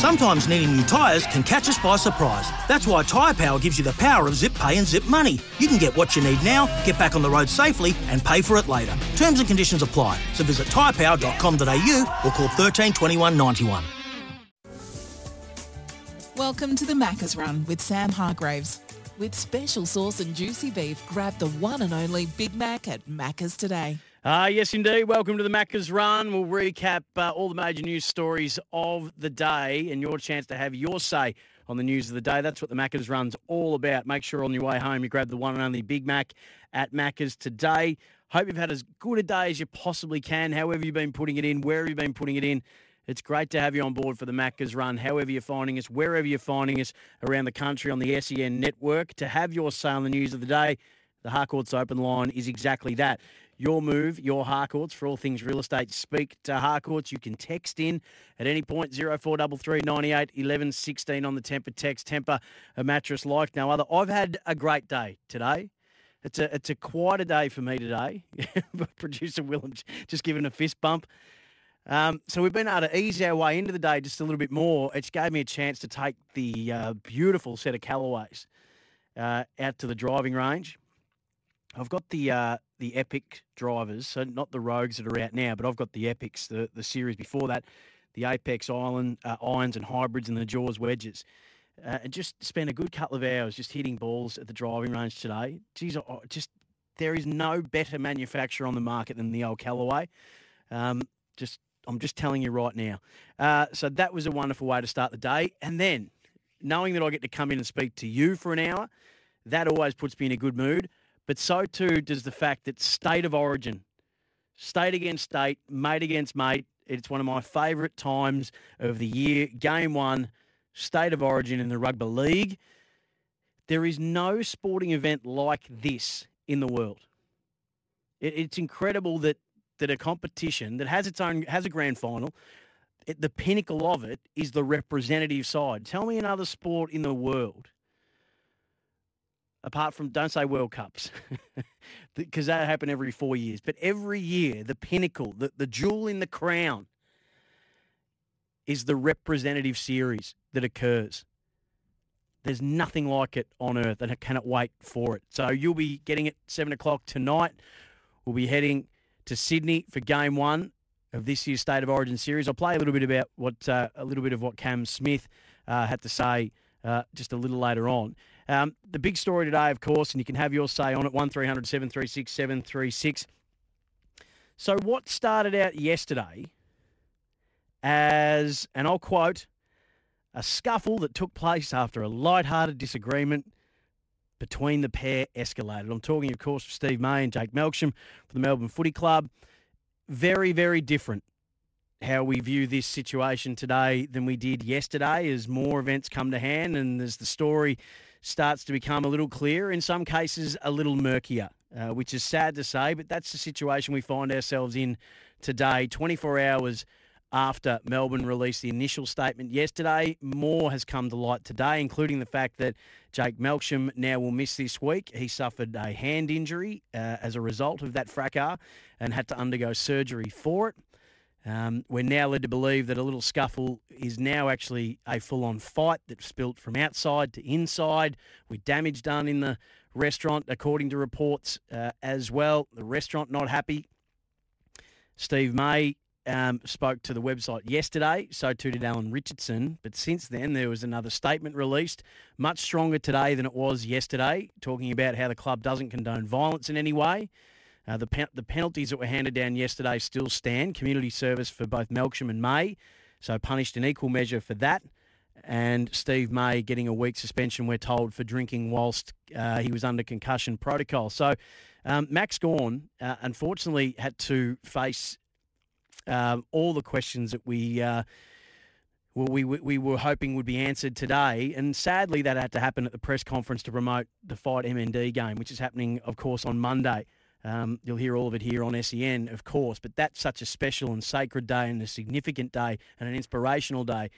Sometimes needing new tyres can catch us by surprise. That's why Tyre Power gives you the power of zip pay and zip money. You can get what you need now, get back on the road safely, and pay for it later. Terms and conditions apply. So visit tyrepower.com.au or call 13 21 91. Welcome to the Macca's Run with Sam Hargreaves. With special sauce and juicy beef, grab the one and only Big Mac at Macca's today. Uh, yes, indeed. Welcome to the Macca's Run. We'll recap uh, all the major news stories of the day and your chance to have your say on the news of the day. That's what the Macca's Run's all about. Make sure on your way home you grab the one and only Big Mac at Macca's today. Hope you've had as good a day as you possibly can, however you've been putting it in, wherever you've been putting it in. It's great to have you on board for the Macca's Run, however you're finding us, wherever you're finding us around the country on the SEN network. To have your say on the news of the day, the Harcourts Open line is exactly that. Your move, your Harcourts for all things real estate. Speak to Harcourts. You can text in at any point 0433 98 11 16 on the Tempur text. Tempur, a mattress like no other. I've had a great day today. It's a it's a quite a day for me today. Producer Willem just giving a fist bump. Um, so we've been able to ease our way into the day just a little bit more. It's gave me a chance to take the uh, beautiful set of Callaways uh, out to the driving range. I've got the uh, the Epic drivers, so not the Rogues that are out now, but I've got the Epics, the, the series before that, the Apex Island uh, irons and hybrids and the Jaws wedges. Uh, and just spent a good couple of hours just hitting balls at the driving range today. Geez, just there is no better manufacturer on the market than the old Callaway. Um, just I'm just telling you right now. Uh, so that was a wonderful way to start the day. And then knowing that I get to come in and speak to you for an hour, that always puts me in a good mood. But so too does the fact that state of origin, state against state, mate against mate, it's one of my favourite times of the year. Game one, state of origin in the rugby league. There is no sporting event like this in the world. It, it's incredible that that a competition that has its own has a grand final, it, the pinnacle of it is the representative side. Tell me another sport in the world, apart from don't say World Cups, because that happen every four years. But every year, the pinnacle, the, the jewel in the crown, is the representative series that occurs. There's nothing like it on earth, and I cannot wait for it. So you'll be getting it seven o'clock tonight. We'll be heading to Sydney for Game One of this year's State of Origin series. I'll play a little bit about what uh, a little bit of what Cam Smith uh, had to say uh, just a little later on. Um, the big story today, of course, and you can have your say on it: one 736 736 So what started out yesterday as, and I'll quote, a scuffle that took place after a light-hearted disagreement between the pair escalated. I'm talking, of course, of Steve May and Jake Melksham for the Melbourne Footy Club. Very, very different how we view this situation today than we did yesterday as more events come to hand and as the story starts to become a little clearer, in some cases a little murkier, uh, which is sad to say, but that's the situation we find ourselves in today. 24 hours after Melbourne released the initial statement yesterday. More has come to light today, including the fact that Jake Melksham now will miss this week. He suffered a hand injury uh, as a result of that fracas and had to undergo surgery for it. Um, we're now led to believe that a little scuffle is now actually a full on fight that's built from outside to inside, with damage done in the restaurant, according to reports uh, as well. The restaurant not happy. Steve May um, spoke to the website yesterday, so too did Alan Richardson. But since then, there was another statement released, much stronger today than it was yesterday, talking about how the club doesn't condone violence in any way. Uh, the, pe- the penalties that were handed down yesterday still stand. Community service for both Melksham and May. So punished in equal measure for that. And Steve May getting a week suspension, we're told, for drinking whilst uh, he was under concussion protocol. So um, Max Gawn, uh, unfortunately, had to face um, all the questions that we. Uh, well, we, we were hoping would be answered today. And sadly, that had to happen at the press conference to promote the Fight MND game, which is happening, of course, on Monday. Um, you'll hear all of it here on SEN, of course, but that's such a special and sacred day and a significant day and an inspirational day.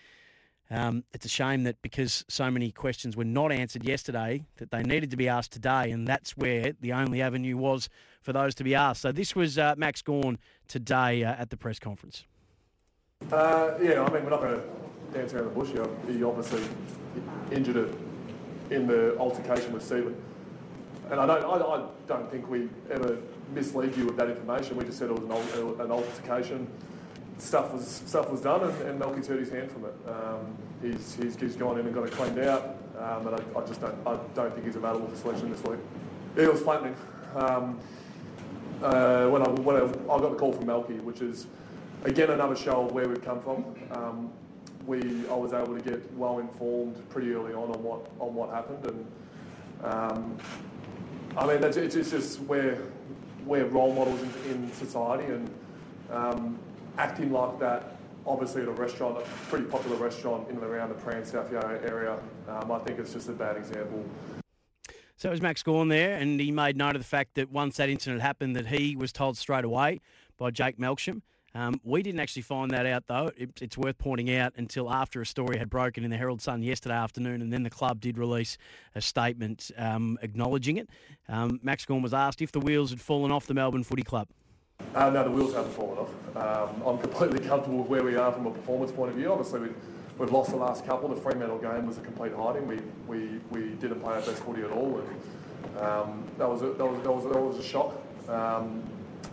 Um, it's a shame that because so many questions were not answered yesterday, that they needed to be asked today, and that's where the only avenue was for those to be asked. So this was uh, Max Gawn today uh, at the press conference. Uh, yeah, I mean, we're not going to dance around the bush here. He obviously injured it in the altercation with Stephen. And I don't, I, I don't think we ever mislead you with that information. We just said it was an, an altercation. Stuff was stuff was done, and, and Melky's hurt his hand from it. Um, he's, he's, he's gone in and got it cleaned out, um, and I, I, just don't I don't think he's available for selection this week. It was flattening. Um, uh, when I when I, I, got the call from Melky, which is again another show of where we've come from. Um, we I was able to get well informed pretty early on on what on what happened, and um, I mean that's it's, just where we're role models in, in society and um, acting like that. Obviously, at a restaurant, a pretty popular restaurant in and around the Prahran South Yarra area, um, I think it's just a bad example. So it was Max Gawn there, and he made note of the fact that once that incident happened, that he was told straight away by Jake Melksham um, we didn't actually find that out, though. It, it's worth pointing out until after a story had broken in the Herald Sun yesterday afternoon, and then the club did release a statement um, acknowledging it. Um, Max Gawn was asked if the wheels had fallen off the Melbourne Footy Club. Uh, no, the wheels haven't fallen off. Um, I'm completely comfortable with where we are from a performance point of view. Obviously, we, we've lost the last couple. The Fremantle game was a complete hiding. We, we, we didn't play our best footy at all, and um, that, was a, that, was, that, was, that was a shock. Um,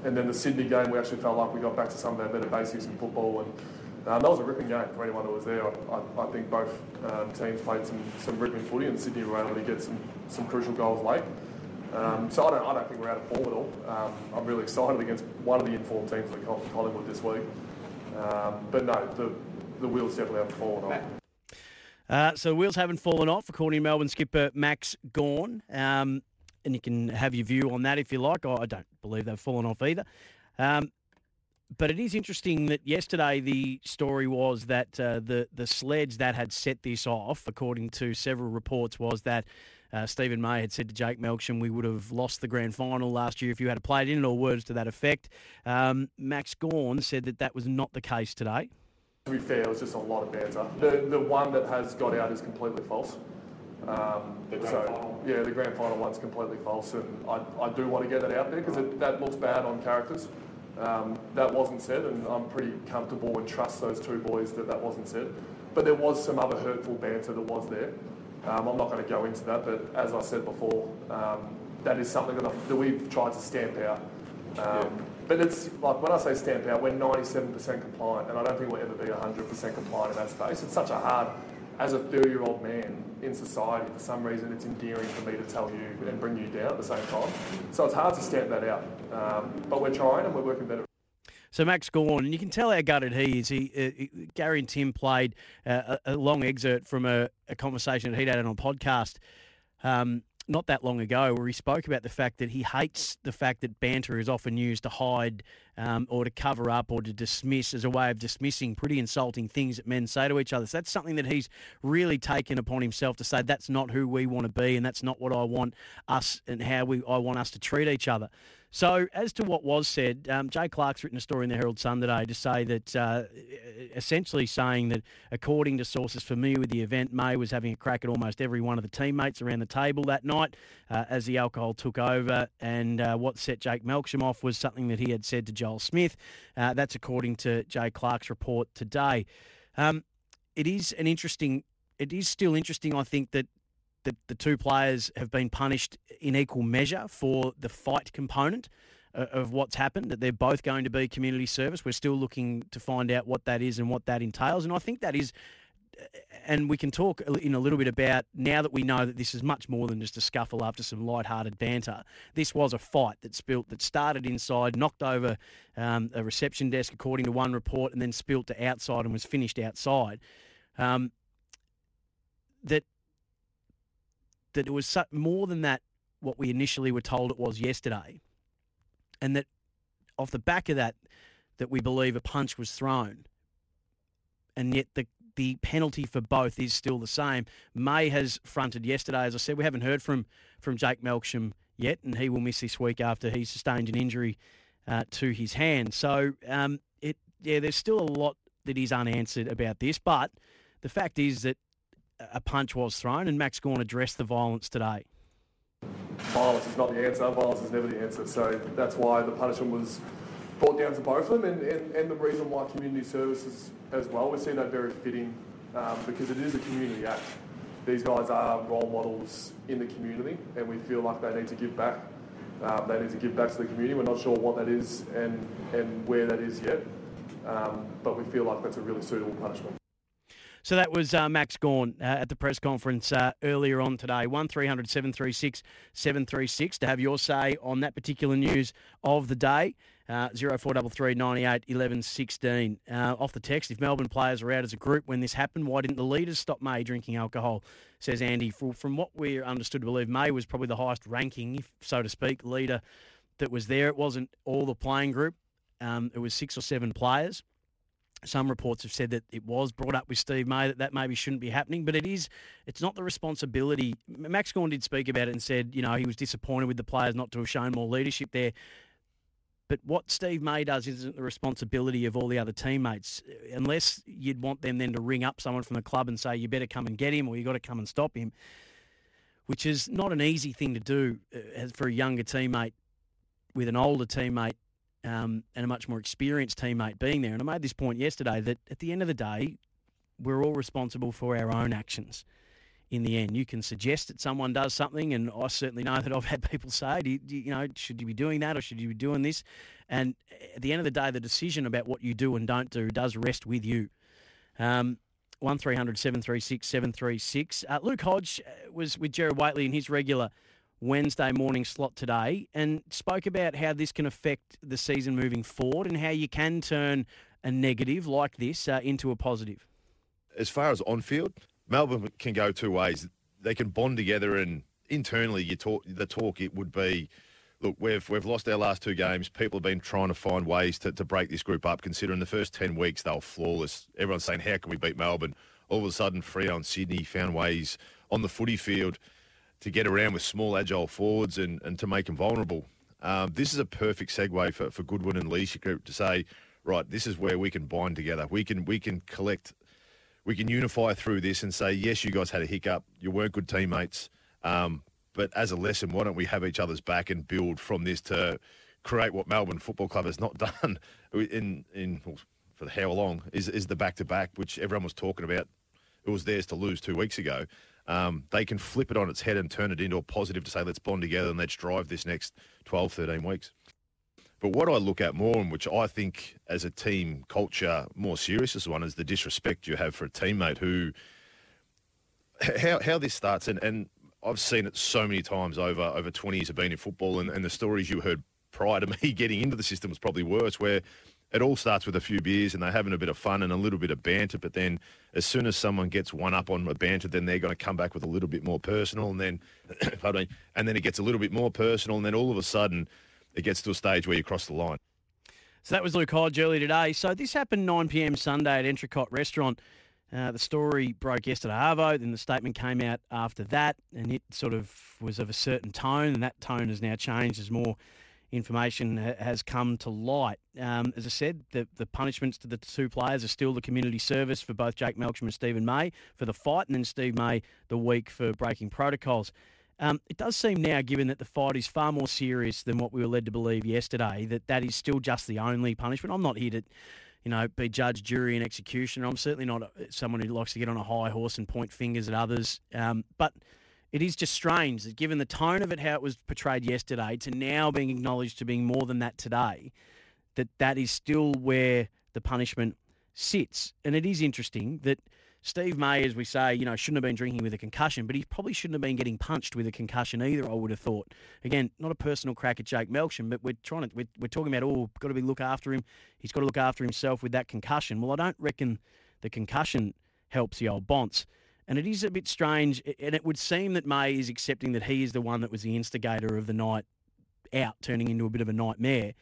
and then the Sydney game, we actually felt like we got back to some of our better basics in football. And um, that was a ripping game for anyone who was there. I, I, I think both um, teams played some, some ripping footy, and Sydney were able to get some, some crucial goals late. Um, so I don't, I don't think we're out of form at all. Um, I'm really excited against one of the informed teams at Collingwood this week. Um, but no, the, the wheels definitely haven't fallen off. Uh, so wheels haven't fallen off, according to Melbourne skipper Max Gawn. Um, and you can have your view on that if you like. I don't believe they've fallen off either. Um, but it is interesting that yesterday the story was that uh, the the sledge that had set this off, according to several reports, was that uh, Stephen May had said to Jake Melksham, "We would have lost the grand final last year if you had played in it," or words to that effect. Um, Max Gawn said that that was not the case today. To be fair, it was just a lot of banter. The the one that has got out is completely false. Um, so, final. yeah, the grand final one's completely false, and I, I do want to get that out there because that looks bad on characters. Um, that wasn't said, and I'm pretty comfortable and trust those two boys that that wasn't said. But there was some other hurtful banter that was there. Um, I'm not going to go into that, but as I said before, um, that is something that, that, we've tried to stamp out. Um, yeah. But it's like when I say stamp out, we're 97% compliant, and I don't think we'll ever be 100% compliant in that space. It's such a hard as a 30 year old man in society, for some reason, it's endearing for me to tell you and bring you down at the same time. So it's hard to stamp that out. Um, but we're trying and we're working better. So Max Gawn, and you can tell how gutted he is. He, uh, Gary and Tim played uh, a, a, long excerpt from a, a, conversation that he'd had on a podcast um, not that long ago where he spoke about the fact that he hates the fact that banter is often used to hide um, or to cover up or to dismiss as a way of dismissing pretty insulting things that men say to each other. So that's something that he's really taken upon himself to say that's not who we want to be and that's not what I want us and how we I want us to treat each other. So, as to what was said, um, Jay Clark's written a story in the Herald Sun today to say that, uh, essentially saying that, according to sources familiar with the event, May was having a crack at almost every one of the teammates around the table that night uh, as the alcohol took over. And uh, what set Jake Melksham off was something that he had said to Joel Smith. Uh, that's according to Jay Clark's report today. Um, it is an interesting. It is still interesting, I think, that that the two players have been punished in equal measure for the fight component uh, of what's happened, that they're both going to be community service. We're still looking to find out what that is and what that entails. And I think that is and we can talk in a little bit about now that we know that this is much more than just a scuffle after some light-hearted banter. This was a fight that spilt that started inside, knocked over um, a reception desk, according to one report, and then spilt to outside and was finished outside. Um, that that it was more than that what we initially were told it was yesterday, and that off the back of that, that we believe a punch was thrown, and yet the the penalty for both is still the same. May has fronted yesterday, as I said. We haven't heard from from Jake Melksham yet, and he will miss this week after he sustained an injury uh, to his hand. So um, it yeah, there's still a lot that is unanswered about this, but the fact is that a punch was thrown, and Max Gawn addressed the violence today. Violence is not the answer. Violence is never the answer. So that's why the punishment was brought down to both of them, and, and, and the reason why community services as well, we see that very fitting um, because it is a community act. These guys are role models in the community, and we feel like they need to give back. Um, they need to give back to the community. We're not sure what that is and, and where that is yet, um, but we feel like that's a really suitable punishment. So that was uh, Max Gawn uh, at the press conference uh, earlier on today. 1300 736 736 to have your say on that particular news of the day. Uh, 0433 98 11 16. Uh, off the text, if Melbourne players were out as a group when this happened, why didn't the leaders stop May drinking alcohol? Says Andy. from what we're understood to believe, May was probably the highest ranking, so to speak, leader that was there. It wasn't all the playing group, um, it was six or seven players. Some reports have said that it was brought up with Steve May that that maybe shouldn't be happening, but it is. It's not the responsibility. Max Gawn did speak about it and said, you know, he was disappointed with the players not to have shown more leadership there. But what Steve May does isn't the responsibility of all the other teammates, unless you'd want them then to ring up someone from the club and say, you better come and get him or you got to come and stop him, which is not an easy thing to do uh, for a younger teammate with an older teammate um, and a much more experienced teammate being there. And I made this point yesterday that at the end of the day, we're all responsible for our own actions in the end. You can suggest that someone does something, and I certainly know that I've had people say, you, you, know, should you be doing that or should you be doing this? And at the end of the day, the decision about what you do and don't do does rest with you. Um, 1300 736 736. Uh, Luke Hodge uh, was with Gerard Whateley in his regular Wednesday morning slot today and spoke about how this can affect the season moving forward and how you can turn a negative like this uh, into a positive. As far as on field, Melbourne can go two ways. They can bond together, and internally, you talk the talk. It would be, look, we've we've lost our last two games. People have been trying to find ways to, to break this group up. Considering the first ten weeks they were flawless. Everyone's saying, how can we beat Melbourne? All of a sudden, Freo and Sydney found ways on the footy field to get around with small, agile forwards and, and to make them vulnerable. Um, this is a perfect segue for, for Goodwin and leadership group to say, right, this is where we can bind together. We can we can collect we can unify through this and say, yes, you guys had a hiccup. You weren't good teammates. Um, but as a lesson, why don't we have each other's back and build from this to create what Melbourne Football Club has not done in in for how long is is the back to back, which everyone was talking about. It was theirs to lose two weeks ago. Um, they can flip it on its head and turn it into a positive to say, let's bond together and let's drive this next 12, 13 weeks. But what I look at more, and which I think as a team culture more serious as one, is the disrespect you have for a teammate who, how, how this starts, and, and I've seen it so many times over over 20 years of being in football, and, and the stories you heard prior to me getting into the system was probably worse, where it all starts with a few beers and they're having a bit of fun and a little bit of banter. But then, as soon as someone gets one up on a banter, then they're going to come back with a little bit more personal, and then, pardon and then it gets a little bit more personal, and then all of a sudden, it gets to a stage where you cross the line. So that was Luke Hodge earlier today. So this happened 9 p.m. Sunday at Entrecôte Restaurant. Uh, the story broke yesterday, Arvo. Then the statement came out after that, and it sort of was of a certain tone, and that tone has now changed as more information ha- has come to light. Um, as I said, the, the punishments to the two players are still the community service for both Jake Melksham and Stephen May for the fight, and then Steve May the week for breaking protocols. Um, it does seem now, given that the fight is far more serious than what we were led to believe yesterday, that that is still just the only punishment. I'm not here to, you know, be judge, jury, and executioner. I'm certainly not someone who likes to get on a high horse and point fingers at others. Um, but it is just strange that, given the tone of it, how it was portrayed yesterday, to now being acknowledged to being more than that today, that that is still where the punishment sits. And it is interesting that Steve May, as we say, you know, shouldn't have been drinking with a concussion, but he probably shouldn't have been getting punched with a concussion either. I would have thought. Again, not a personal crack at Jake Melksham, but we're trying to we're, we're talking about oh, got to be look after him. He's got to look after himself with that concussion. Well, I don't reckon the concussion helps the old Bonce. And it is a bit strange, and it would seem that May is accepting that he is the one that was the instigator of the night out, turning into a bit of a nightmare.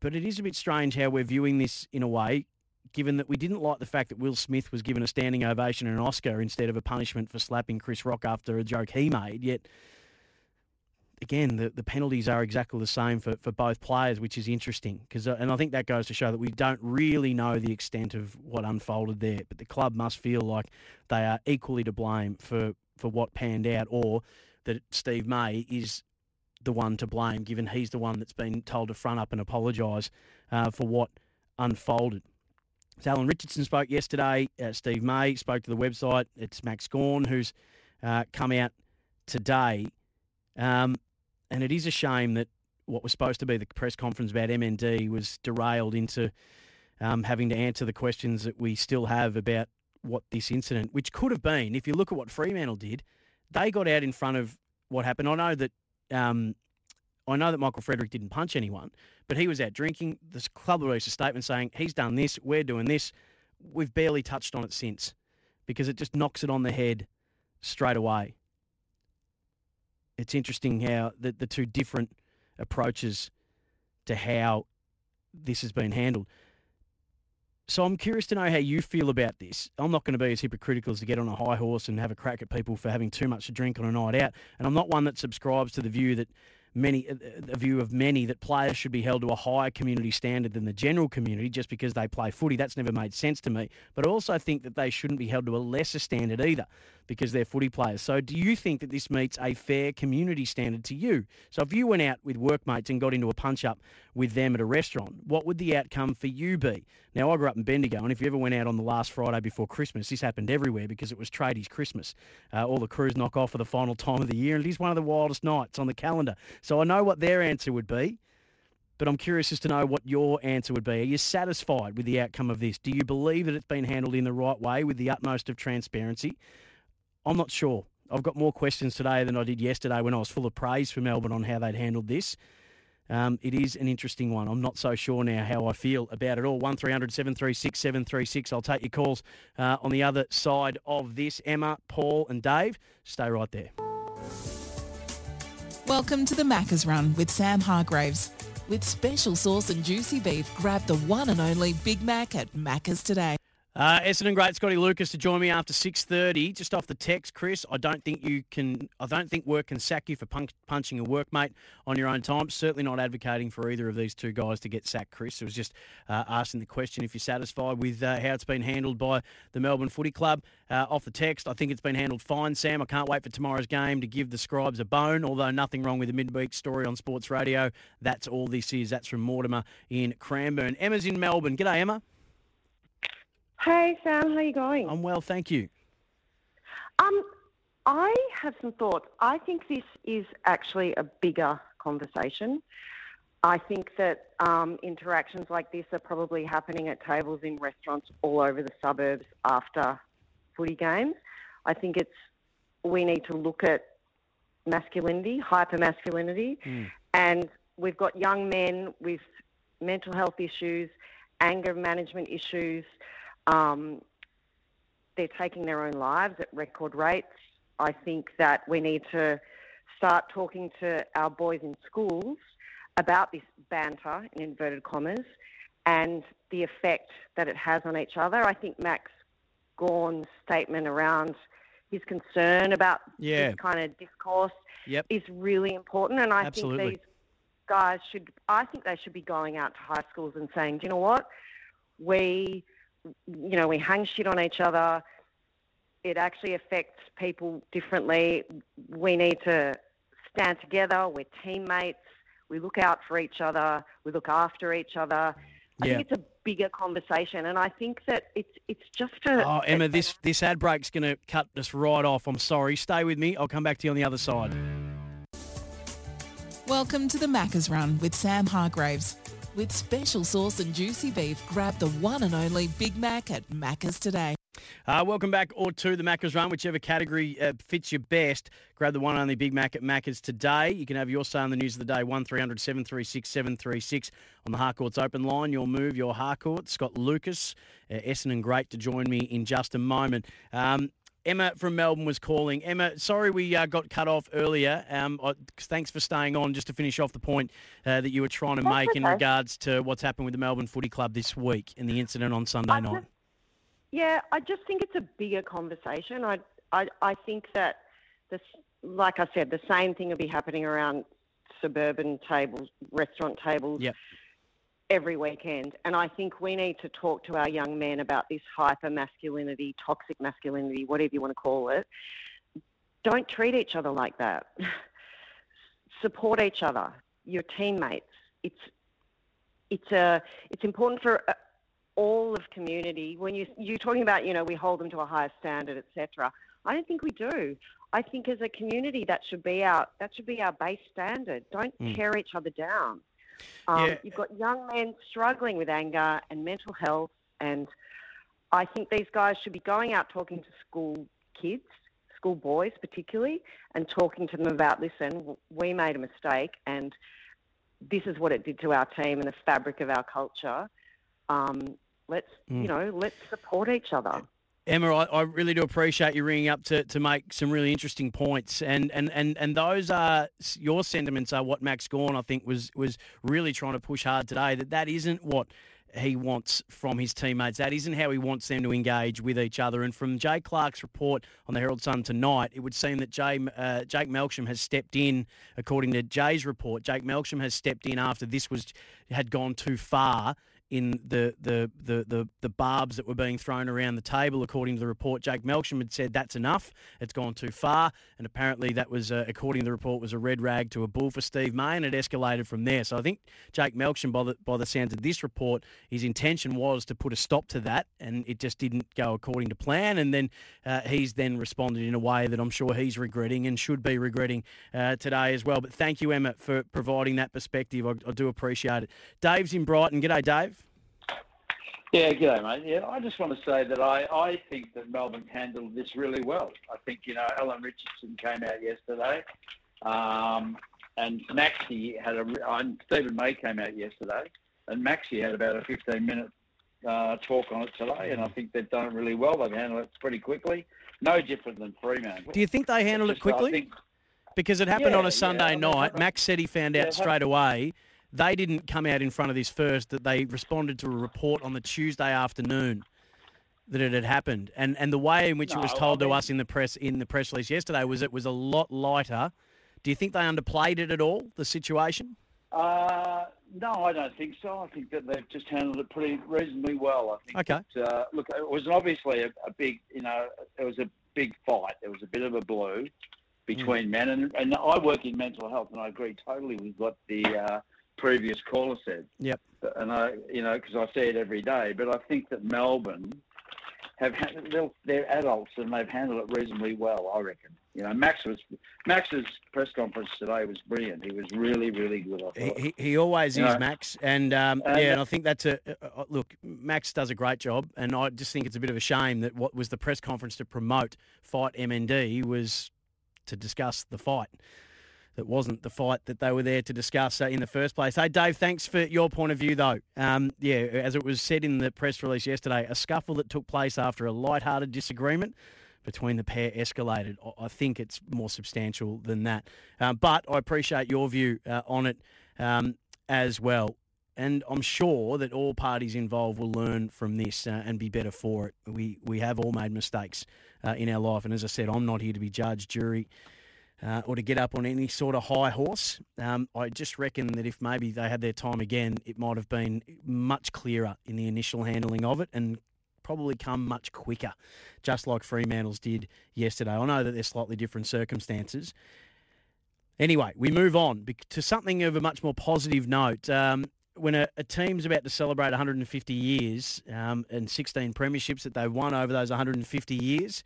But it is a bit strange how we're viewing this in a way, given that we didn't like the fact that Will Smith was given a standing ovation and an Oscar instead of a punishment for slapping Chris Rock after a joke he made. Yet, again, the, the penalties are exactly the same for, for both players, which is interesting. Cause, uh, and I think that goes to show that we don't really know the extent of what unfolded there. But the club must feel like they are equally to blame for, for what panned out, or that Steve May is the one to blame, given he's the one that's been told to front up and apologise uh, for what unfolded. So Alan Richardson spoke yesterday. Uh, Steve May spoke to the website. It's Max Gawn who's uh, come out today. Um, and it is a shame that what was supposed to be the press conference about MND was derailed into um, having to answer the questions that we still have about what this incident, which could have been, if you look at what Fremantle did, they got out in front of what happened. I know that um, I know that Michael Frederick didn't punch anyone, but he was out drinking. The club released a statement saying he's done this, we're doing this. We've barely touched on it since because it just knocks it on the head straight away. It's interesting how the, the two different approaches to how this has been handled. So I'm curious to know how you feel about this. I'm not going to be as hypocritical as to get on a high horse and have a crack at people for having too much to drink on a night out. And I'm not one that subscribes to the view that many uh, uh, a view of many that players should be held to a higher community standard than the general community just because they play footy. That's never made sense to me. But I also think that they shouldn't be held to a lesser standard either because they're footy players. So do you think that this meets a fair community standard to you? So if you went out with workmates and got into a punch up with them at a restaurant, what would the outcome for you be? Now I grew up in Bendigo, and if you ever went out on the last Friday before Christmas, this happened everywhere because it was tradies Christmas. Uh, all the crews knock off for the final time of the year, and it is one of the wildest nights on the calendar. So I know what their answer would be but I'm curious as to know what your answer would be. Are you satisfied with the outcome of this? Do you believe that it's been handled in the right way with the utmost of transparency? I'm not sure. I've got more questions today than I did yesterday when I was full of praise for Melbourne on how they'd handled this. Um, it is an interesting one. I'm not so sure now how I feel about it all. 1300 736 736. I'll take your calls uh, on the other side of this. Emma, Paul, and Dave, stay right there. Welcome to the Macca's Run with Sam Hargreaves. With special sauce and juicy beef, grab the one and only Big Mac at Macca's today. Uh, Essendon great Scotty Lucas to join me after six thirty. Just off the text, Chris. I don't think you can. I don't think work can sack you for punk, punching a workmate on your own time. Certainly not advocating for either of these two guys to get sacked, Chris. It was just uh, asking the question if you're satisfied with uh, how it's been handled by the Melbourne Footy Club. Uh, off the text, I think it's been handled fine, Sam. I can't wait for tomorrow's game to give the scribes a bone. Although nothing wrong with the midweek story on Sports Radio. That's all this is. That's from Mortimer in Cranbourne. Emma's in Melbourne. G'day, Emma. Hey Sam, how are you going? I'm well, thank you. Um, I have some thoughts. I think this is actually a bigger conversation. I think that um, interactions like this are probably happening at tables in restaurants all over the suburbs after footy games. I think it's we need to look at masculinity, hyper masculinity, Mm. and we've got young men with mental health issues, anger management issues. Um, they're taking their own lives at record rates. I think that we need to start talking to our boys in schools about this banter, in inverted commas, and the effect that it has on each other. I think Max Gawn's statement around his concern about Yeah. this kind of discourse Yep. is really important, and I Absolutely. think these guys should. I think they should be going out to high schools and saying, "Do you know what? We, you know, we hang shit on each other. It actually affects people differently. We need to stand together. We're teammates. We look out for each other. We look after each other." I Yeah. think it's a bigger conversation, and I think that it's it's just a. Oh, Emma, this, this ad break's going to cut us right off. I'm sorry. Stay with me. I'll come back to you on the other side. Welcome to the Macca's Run with Sam Hargreaves. With special sauce and juicy beef, grab the one and only Big Mac at Macca's today. Uh, welcome back or to the Macca's Run, whichever category uh, fits you best. Grab the one and only Big Mac at Macca's today. You can have your say on the news of the day, 1300 736 736 on the Harcourts open line. Your move, your Harcourt. Scott Lucas, uh, Essendon great to join me in just a moment. Um, Emma from Melbourne was calling. Emma, sorry we uh, got cut off earlier. Um, I, thanks for staying on just to finish off the point uh, that you were trying to That's make in regards to what's happened with the Melbourne Footy Club this week and the incident on Sunday I night. just- Yeah, I just think it's a bigger conversation. I, I, I think that this, like I said, the same thing will be happening around suburban tables, restaurant tables, Yep. Every weekend. And I think we need to talk to our young men about this hyper masculinity, toxic masculinity, whatever you want to call it. Don't treat each other like that. Support each other, your teammates. It's it's a it's important for uh, all of community. When you you're talking about, you know, we hold them to a higher standard, etc. I don't think we do. I think as a community, that should be our that should be our base standard. Don't Mm. tear each other down. Um, Yeah. You've got young men struggling with anger and mental health, and I think these guys should be going out talking to school kids, school boys particularly, and talking to them about listen, we made a mistake, and this is what it did to our team and the fabric of our culture. Um, let's Mm. you know, let's support each other. Emma, I, I really do appreciate you ringing up to, to make some really interesting points, and and, and, and those are your sentiments are what Max Gawn I think was was really trying to push hard today. That that isn't what he wants from his teammates. That isn't how he wants them to engage with each other. And from Jay Clark's report on the Herald Sun tonight, it would seem that Jay, uh, Jake Melksham has stepped in, according to Jay's report. Jake Melksham has stepped in after this was had gone too far in the, the, the, the, the barbs that were being thrown around the table. According to the report, Jake Melksham had said that's enough. It's gone too far. And apparently that was, uh, according to the report, was a red rag to a bull for Steve May and it escalated from there. So I think Jake Melksham, by the, by the sounds of this report, his intention was to put a stop to that and it just didn't go according to plan. And then uh, he's then responded in a way that I'm sure he's regretting and should be regretting uh, today as well. But thank you, Emma, for providing that perspective. I, I do appreciate it. Dave's in Brighton. G'day, Dave. Yeah, g'day, mate. Yeah, I just want to say that I, I think that Melbourne handled this really well. I think, you know, Alan Richardson came out yesterday, um, and Maxie had a, and Stephen May came out yesterday, and Maxie had about a 15 minute uh, talk on it today, and I think they've done it really well. They've handled it pretty quickly. No different than Fremantle. Do you think they handled it Just, I quickly? think- Because it happened Yeah, on a Sunday mean, night. Max said he found out it straight away. They didn't come out in front of this first, that they responded to a report on the Tuesday afternoon that it had happened. And and the way in which it was told I to us in the press in the press release yesterday was it was a lot lighter. Do you think they underplayed it at all, the situation? Uh, no, I don't think so. I think that they've just handled it pretty reasonably well. I think. Okay. That, uh, look, it was obviously a, a big, you know, it was a big fight. There was a bit of a blow between men, and, and I work in mental health, and I agree totally with what the uh, previous caller said. Yep. And I, you know, because I see it every day. But I think that Melbourne have ha- they're, adults and they've handled it reasonably well. I reckon. You know, Max was Max's press conference today was brilliant. He was really, really good. I He, he, he always You is, know, Max. And um, and- yeah, and I think that's a uh, uh, look. Max does a great job, and I just think it's a bit of a shame that what was the press conference to promote Fight MND was to discuss the fight. That wasn't the fight that they were there to discuss uh, in the first place. Hey, Dave, thanks for your point of view, though. Um, yeah, as it was said in the press release yesterday, a scuffle that took place after a light-hearted disagreement between the pair escalated. I- think it's more substantial than that. Um, but I appreciate your view uh, on it um, as well. And I'm sure that all parties involved will learn from this uh, and be better for it. We we have all made mistakes uh, in our life, and as I said, I'm not here to be judge, jury, uh, or to get up on any sort of high horse. Um, I just reckon that if maybe they had their time again, it might have been much clearer in the initial handling of it, and probably come much quicker, just like Fremantle's did yesterday. I know that there's slightly different circumstances. Anyway, we move on to something of a much more positive note. Um, when a, a team's about to celebrate 150 years um, and 16 premierships that they've won over those 150 years,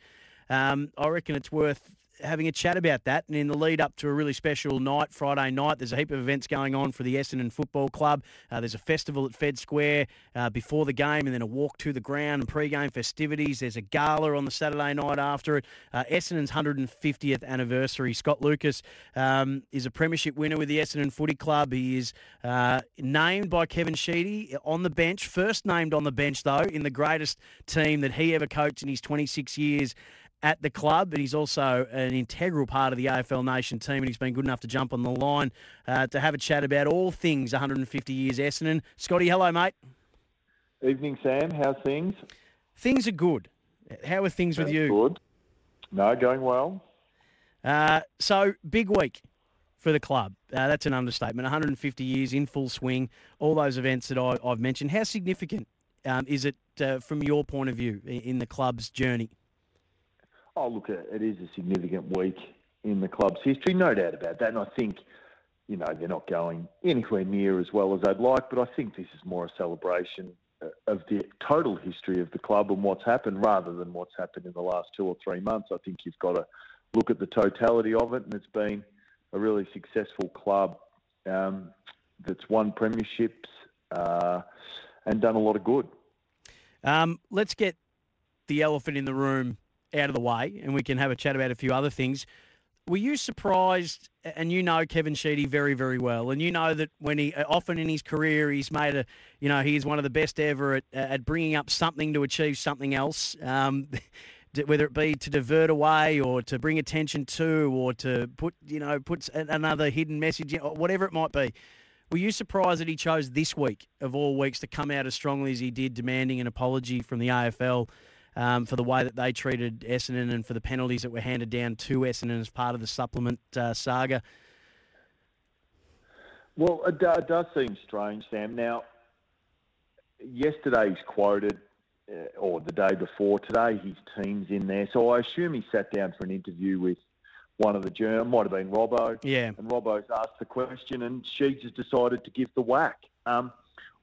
um, I reckon it's worth having a chat about that. And in the lead up to a really special night, Friday night, there's a heap of events going on for the Essendon Football Club. Uh, there's a festival at Fed Square uh, before the game, and then a walk to the ground and pre-game festivities. There's a gala on the Saturday night after it. Uh, Essendon's 150th anniversary. Scott Lucas um, is a premiership winner with the Essendon Footy Club. He is uh, named by Kevin Sheedy on the bench, first named on the bench though, in the greatest team that he ever coached in his 26 years at the club, but he's also an integral part of the AFL Nation team, and he's been good enough to jump on the line uh, to have a chat about all things 150 years Essendon. Scotty, hello, mate. Evening, Sam. How's things? Things are good. How are things with you? Good. No, going well. Uh, so, big week for the club. Uh, that's an understatement. 150 years in full swing, all those events that I, I've mentioned. How significant um, is it uh, from your point of view in the club's journey? Oh, look, it is a significant week in the club's history, no doubt about that. And I think, you know, they're not going anywhere near as well as they'd like, but I think this is more a celebration uh, of the total history of the club and what's happened rather than what's happened in the last two or three months. I think you've got to look at the totality of it, and it's been a really successful club um, that's won premierships uh, and done a lot of good. Um, let's get the elephant in the room out of the way, and we can have a chat about a few other things. Were you surprised? And you know Kevin Sheedy very, very well, and you know that when he often in his career he's made a, you know, he's one of the best ever at, at bringing up something to achieve something else. Um, whether it be to divert away or to bring attention to or to put you know put another hidden message in, or whatever it might be were you surprised that he chose this week of all weeks to come out as strongly as he did demanding an apology from the AFL um, for the way that they treated Essendon and for the penalties that were handed down to Essendon as part of the supplement uh, saga Well, it, it does seem strange, Sam. Now, yesterday he's quoted, uh, or the day before, today his team's in there. So I assume he sat down for an interview with one of the journal, might have been Robbo. Yeah. And Robbo's asked the question, and Sheeds has decided to give the whack. Um,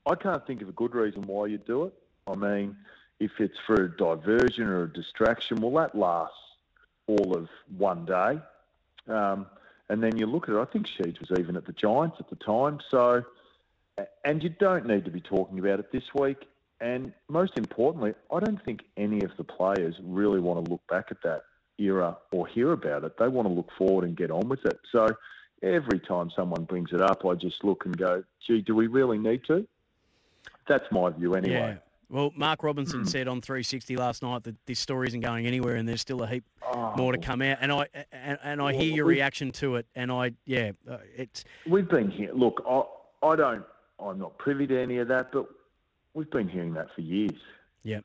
I can't think of a good reason why you'd do it. I mean, if it's for a diversion or a distraction, well, that lasts all of one day. Um, and then you look at it, I think Sheeds was even at the Giants at the time. So, and you don't need to be talking about it this week. And most importantly, I don't think any of the players really want to look back at that era or hear about it. They want to look forward and get on with it. So every time someone brings it up, I just look and go, gee, do we really need to? That's my view anyway. Well, Mark Robinson said on 360 last night that this story isn't going anywhere, and there's still a heap more to come out. And I and, and I hear your reaction to it, and I yeah, uh, it's We've been here. Look, I, I don't, I'm not privy to any of that, but we've been hearing that for years. yeah,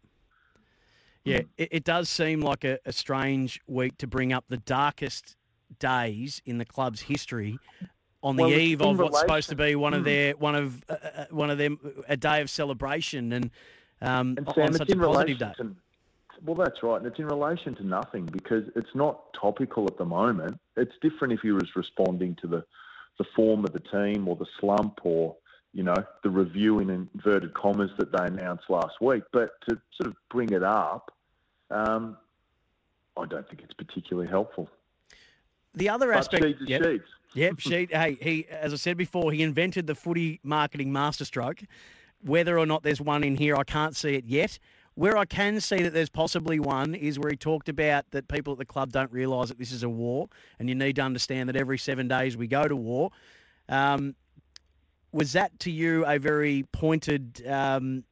yeah. It, it does seem like a, a strange week to bring up the darkest days in the club's history on the Well, eve of what's supposed to be one of Hmm. their one of uh, uh, one of them a day of celebration and um, And on Sam, such it's a in positive relation day. to, well, that's right, and it's in relation to nothing because it's not topical at the moment. It's different if you was responding to the, the form of the team or the slump or you know the review in inverted commas that they announced last week. But to sort of bring it up, um, I don't think it's particularly helpful. The other But aspect, Sheeds is yep. Sheeds. Yep, she. Hey, he. As I said before, he invented the footy marketing masterstroke. Whether or not there's one in here, I can't see it yet. Where I can see that there's possibly one is where he talked about that people at the club don't realise that this is a war, and you need to understand that every seven days we go to war. Um, was that to you a very pointed um,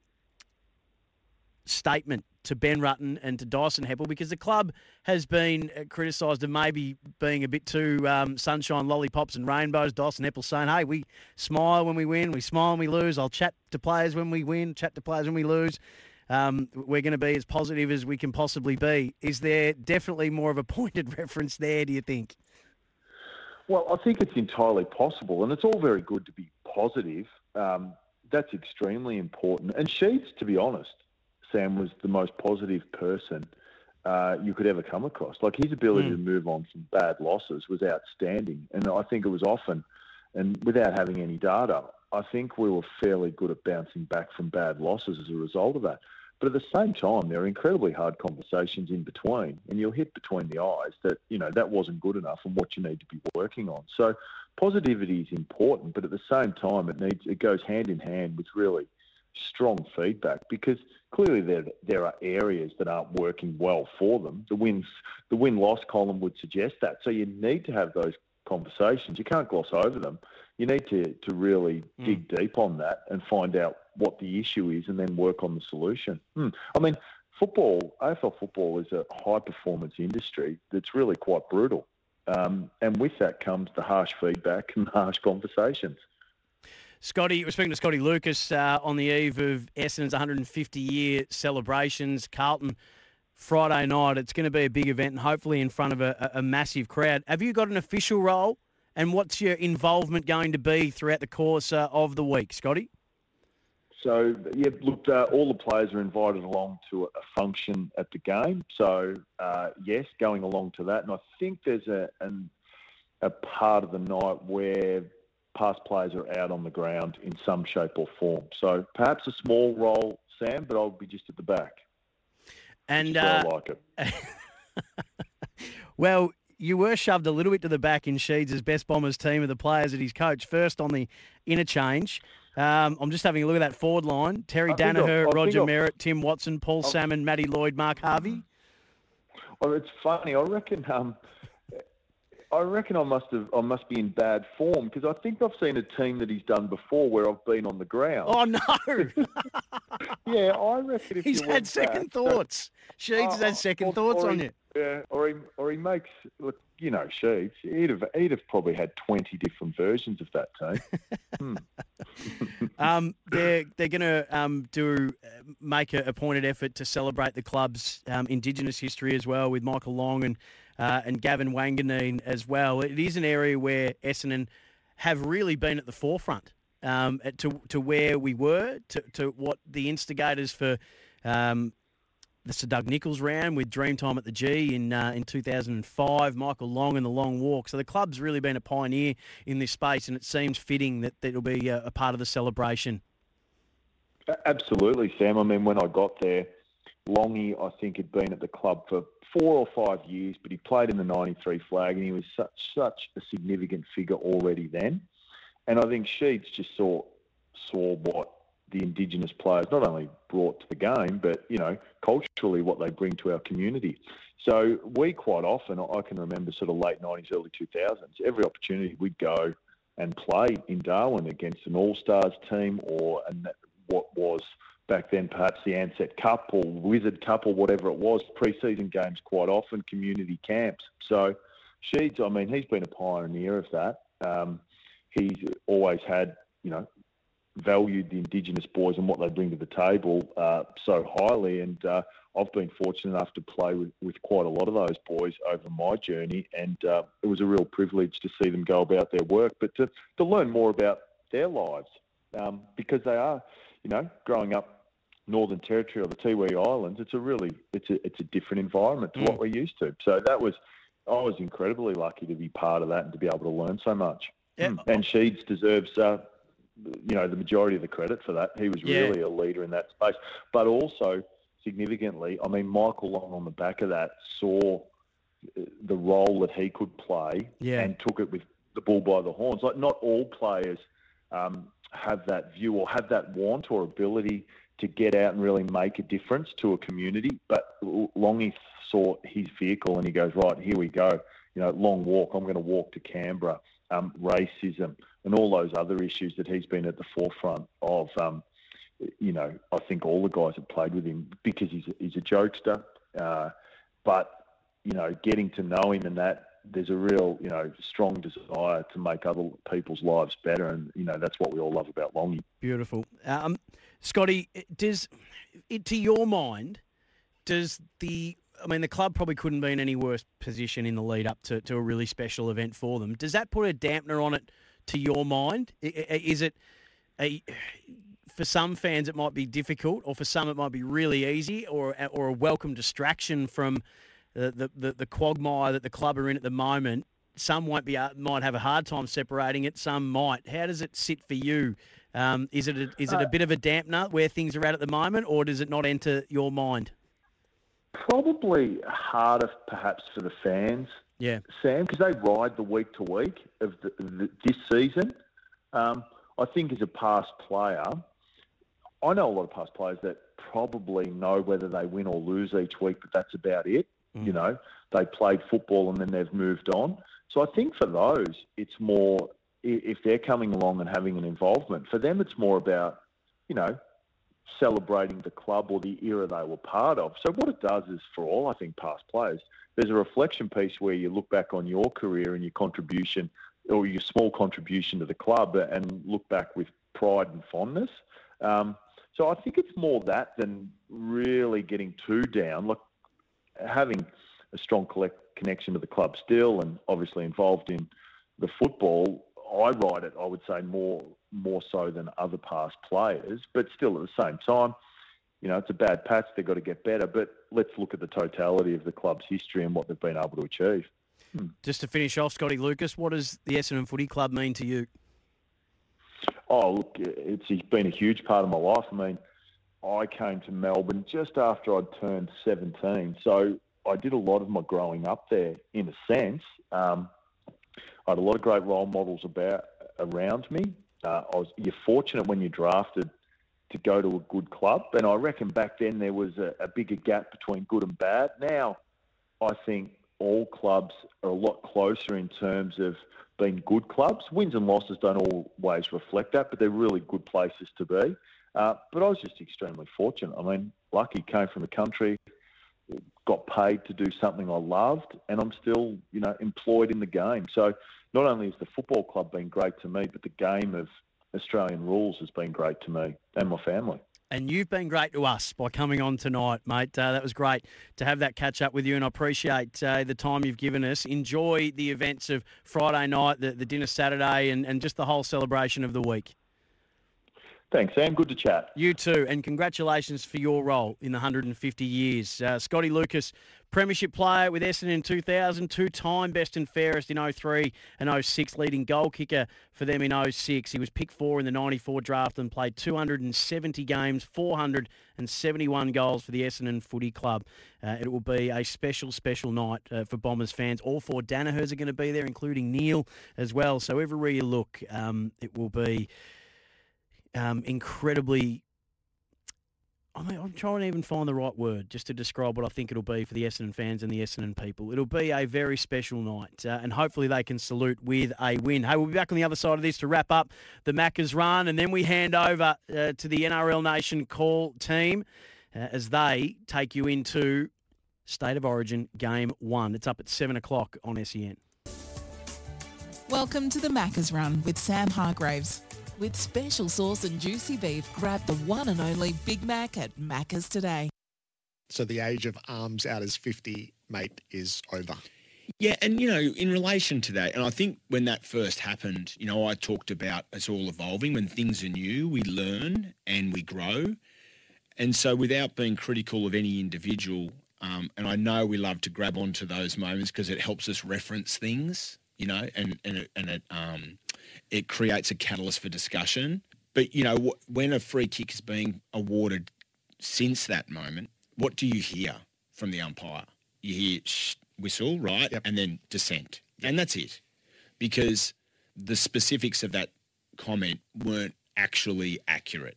statement to Ben Rutten and to Dyson Heppell because the club has been uh, criticised of maybe being a bit too um, sunshine, lollipops, and rainbows. Dyson Heppell saying, "Hey, we smile when we win, we smile when we lose. I'll chat to players when we win, chat to players when we lose. Um, we're going to be as positive as we can possibly be." Is there definitely more of a pointed reference there? Do you think? Well, I think it's entirely possible, and it's all very good to be positive. Um, that's extremely important. And Sheeds, to be honest, Sam was the most positive person uh, you could ever come across. Like his ability Mm. to move on from bad losses was outstanding, and I think it was often, and without having any data, I think we were fairly good at bouncing back from bad losses as a result of that. But at the same time, there are incredibly hard conversations in between, and you'll hit between the eyes that you know that wasn't good enough and what you need to be working on. So positivity is important, but at the same time, it needs it goes hand in hand with really strong feedback because clearly there there are areas that aren't working well for them. The wins the win loss column would suggest that. So you need to have those conversations. You can't gloss over them. You need to to really Mm. dig deep on that and find out what the issue is, and then work on the solution. Hmm. I mean, football, AFL football is a high performance industry that's really quite brutal. Um, and with that comes the harsh feedback and harsh conversations. Scotty, we're speaking to Scotty Lucas uh, on the eve of Essendon's 150 year celebrations. Carlton, Friday night. It's going to be a big event and hopefully in front of a, a massive crowd. Have you got an official role? And what's your involvement going to be throughout the course uh, of the week, Scotty? So, yeah, look, uh, all the players are invited along to a function at the game. So, uh, yes, going along to that. And I think there's a, an, a part of the night where past players are out on the ground in some shape or form. So, perhaps a small role, Sam, but I'll be just at the back. And uh, I like it. Well, you were shoved a little bit to the back in Sheeds' as best Bombers team of the players that he's coached. First on the interchange. Um, I'm just having a look at that forward line. Terry I Danaher, Roger Merrett, Tim Watson, Paul I've- Salmon, Matty Lloyd, Mark Harvey. Well, it's funny. I reckon. Um, I reckon I must have. I must be in bad form because I think I've seen a team that he's done before where I've been on the ground. Oh, no. yeah, I reckon if He's had second back- thoughts. Sheeds has had second or- thoughts or on he- you. Yeah, or he or he makes look. You know, Sheeds. He'd have he'd have probably had twenty different versions of that team. Hmm. Um, they're they're going to um, do uh, make a, a pointed effort to celebrate the club's um, Indigenous history as well with Michael Long and uh, and Gavin Wanganeen as well. It is an area where Essendon have really been at the forefront um, to to where we were to, to what the instigators for. Um, the Sir Doug Nicholls round with Dreamtime at the G in uh, in 2005, Michael Long and the Long Walk. So the club's really been a pioneer in this space, and it seems fitting that, that it'll be a, a part of the celebration. Absolutely, Sam. I mean, when I got there, Longy, I think, had been at the club for four or five years, but he played in the '93 flag, and he was such such a significant figure already then. And I think Sheeds just saw saw what the Indigenous players not only brought to the game, but you know, culturally what they bring to our community. So we quite often, I can remember, sort of late '90s, early 2000s, every opportunity we'd go and play in Darwin against an All Stars team or an, what was back then perhaps the Ansett Cup or Wizard Cup or whatever it was, pre-season games quite often, community camps. So Sheeds, I mean, he's been a pioneer of that. Um, he's always had, you know, valued the Indigenous boys and what they bring to the table uh, so highly. And uh, I've been fortunate enough to play with, with quite a lot of those boys over my journey. And uh, it was a real privilege to see them go about their work, but to, to learn more about their lives um, because they are, you know, growing up Northern Territory or the Tiwi Islands, it's a really it's a it's a different environment to what we're used to. So that was I was incredibly lucky to be part of that and to be able to learn so much. Yeah. Mm. And Sheeds deserves uh, you know the majority of the credit for that. He was Yeah. really a leader in that space, but also significantly, I mean Michael Long on the back of that saw uh, the role that he could play Yeah. and took it with the bull by the horns. Like not all players um, have that view or have that want or ability to get out and really make a difference to a community. But Longy saw his vehicle and he goes, right, here we go. You know, long walk. I'm going to walk to Canberra. Um, racism and all those other issues that he's been at the forefront of. Um, you know, I think all the guys have played with him because he's a, he's a jokester. Uh, but you know, getting to know him and that there's a real, you know, strong desire to make other people's lives better, and you know that's what we all love about Longy. Beautiful. Um, Scotty, does it, to your mind, does the I mean the club probably couldn't be in any worse position in the lead up to, to a really special event for them. Does that put a dampener on it to your mind? Is it a for some fans it might be difficult, or for some it might be really easy, or or a welcome distraction from the the, the, the quagmire that the club are in at the moment? Some won't be uh, might have a hard time separating it. Some might. How does it sit for you? Um, is it a, is it a Uh, bit of a dampener where things are at at the moment, or does it not enter your mind? Probably harder, perhaps, for the fans, Yeah. Sam, because they ride the week to week of the, the, this season. Um, I think as a past player, I know a lot of past players that probably know whether they win or lose each week, but that's about it. You know, they played football and then they've moved on. So I think for those, it's more if they're coming along and having an involvement. For them, it's more about, you know, celebrating the club or the era they were part of. So what it does is for all, I think, past players, there's a reflection piece where you look back on your career and your contribution or your small contribution to the club and look back with pride and fondness. Um, so I think it's more that than really getting too down. Look, having a strong collect, connection to the club still and obviously involved in the football, I ride it, I would say, more more so than other past players. But still, at the same time, you know, it's a bad patch. They've got to get better. But let's look at the totality of the club's history and what they've been able to achieve. Hmm. Just to finish off, Scotty Lucas, what does the Essendon Footy Club mean to you? Oh, look, it's been a huge part of my life. I mean, I came to Melbourne just after I'd turned 17. So I did a lot of my growing up there in a sense. Um, I had a lot of great role models about around me. Uh, I was, you're fortunate when you're drafted to go to a good club. And I reckon back then there was a, a bigger gap between good and bad. Now, I think all clubs are a lot closer in terms of being good clubs. Wins and losses don't always reflect that, but they're really good places to be. Uh, but I was just extremely fortunate. I mean, lucky, came from a country, got paid to do something I loved, and I'm still, you know, employed in the game. So not only has the football club been great to me, but the game of Australian rules has been great to me and my family. And you've been great to us by coming on tonight, mate. Uh, that was great to have that catch up with you, and I appreciate uh, the time you've given us. Enjoy the events of Friday night, the, the dinner Saturday, and, and just the whole celebration of the week. Thanks, Sam. Good to chat. You too, and congratulations for your role in the 150 years. Uh, Scotty Lucas, Premiership player with Essendon in 2000, two-time best and fairest in 03 and 06, leading goal kicker for them in 06. He was picked four in the 94 draft and played 270 games, 471 goals for the Essendon Footy Club. Uh, it will be a special, special night uh, for Bombers fans. All four Danahers are going to be there, including Neil as well. So everywhere you look, um, it will be um, incredibly. I mean, I'm trying to even find the right word just to describe what I think it'll be for the Essendon fans and the Essendon people. It'll be a very special night, uh, and hopefully they can salute with a win. Hey, we'll be back on the other side of this to wrap up the Macca's run, and then we hand over uh, to the NRL Nation call team uh, as they take you into State of Origin Game 1. It's up at 7 o'clock on SEN. Welcome to the Macca's Run with Sam Hargreaves. With special sauce and juicy beef, grab the one and only Big Mac at Macca's today. So the age of arms out as 50, mate, is over. Yeah, and you know, in relation to that, and I think when that first happened, you know, I talked about it's all evolving. When things are new, we learn and we grow. And so, without being critical of any individual, um, and I know we love to grab onto those moments because it helps us reference things, you know, and and it, and it um, it creates a catalyst for discussion. But you know, wh- when a free kick is being awarded since that moment, what do you hear from the umpire? You hear shh, whistle, right, and then dissent, and that's it, because the specifics of that comment weren't actually accurate.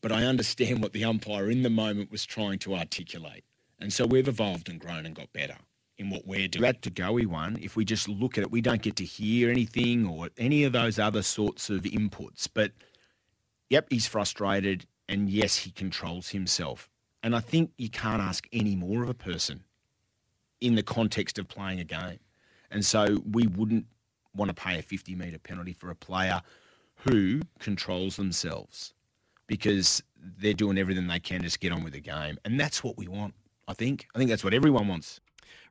But I understand what the umpire in the moment was trying to articulate, and so we've evolved and grown and got better in what we're doing. That goey one, if we just look at it, we don't get to hear anything or any of those other sorts of inputs. But yep, he's frustrated, and yes, he controls himself. And I think you can't ask any more of a person in the context of playing a game. And so we wouldn't want to pay a 50 metre penalty for a player who controls themselves because they're doing everything they can to just get on with the game. And that's what we want, I think. I think that's what everyone wants.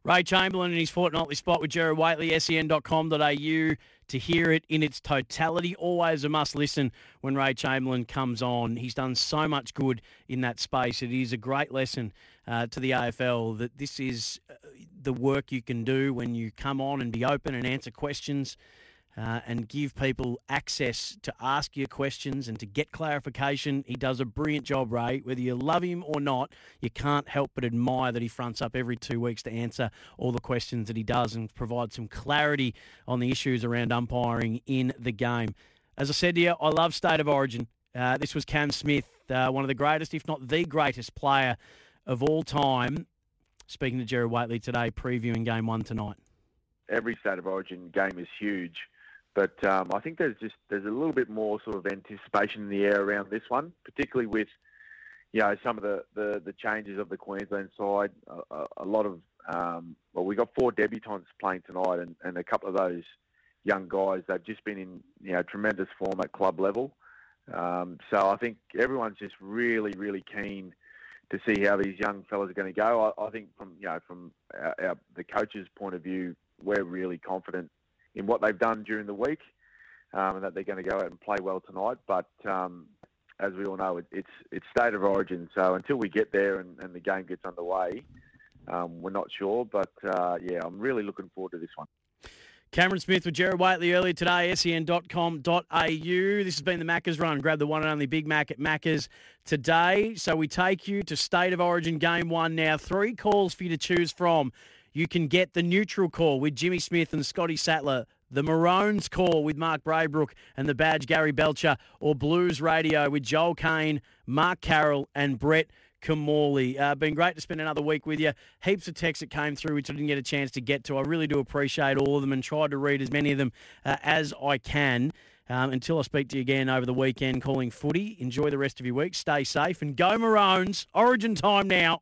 Ray Chamberlain in his fortnightly spot with Gerard Whateley, sen.com.au to hear it in its totality. Always a must listen when Ray Chamberlain comes on. He's done so much good in that space. It is a great lesson uh, to the AFL that this is uh, the work you can do when you come on and be open and answer questions uh, and give people access to ask your questions and to get clarification. He does a brilliant job, Ray. Whether you love him or not, you can't help but admire that he fronts up every two weeks to answer all the questions that he does and provide some clarity on the issues around umpiring in the game. As I said to you, I love State of Origin. Uh, this was Cam Smith, uh, one of the greatest, if not the greatest player of all time. Speaking to Jerry Whateley today, previewing game one tonight. Every State of Origin game is huge. But um, I think there's just there's a little bit more sort of anticipation in the air around this one, particularly with you know some of the, the, the changes of the Queensland side. A, a lot of um, well, we got four debutants playing tonight, and, and a couple of those young guys they've just been in you know tremendous form at club level. Um, so I think everyone's just really really keen to see how these young fellas are going to go. I, I think from you know from our, our, the coach's point of view, we're really confident in what they've done during the week, um, and that they're going to go out and play well tonight. But um, as we all know, it, it's it's state of origin. So until we get there and, and the game gets underway, um, we're not sure. But uh, yeah, I'm really looking forward to this one. Cameron Smith with Gerard Whateley earlier today, sen.com.au. This has been the Macca's run. Grab the one and only Big Mac at Macca's today. So we take you to State of Origin Game 1 now. Three calls for you to choose from. You can get the neutral call with Jimmy Smith and Scotty Sattler, the Maroons call with Mark Braybrook and the badge Gary Belcher, or Blues Radio with Joel Kane, Mark Carroll, and Brett Kimmorley. Uh, been great to spend another week with you. Heaps of texts that came through which I didn't get a chance to get to. I really do appreciate all of them and tried to read as many of them uh, as I can. Um, until I speak to you again over the weekend calling footy. Enjoy the rest of your week. Stay safe and go Maroons. Origin time now.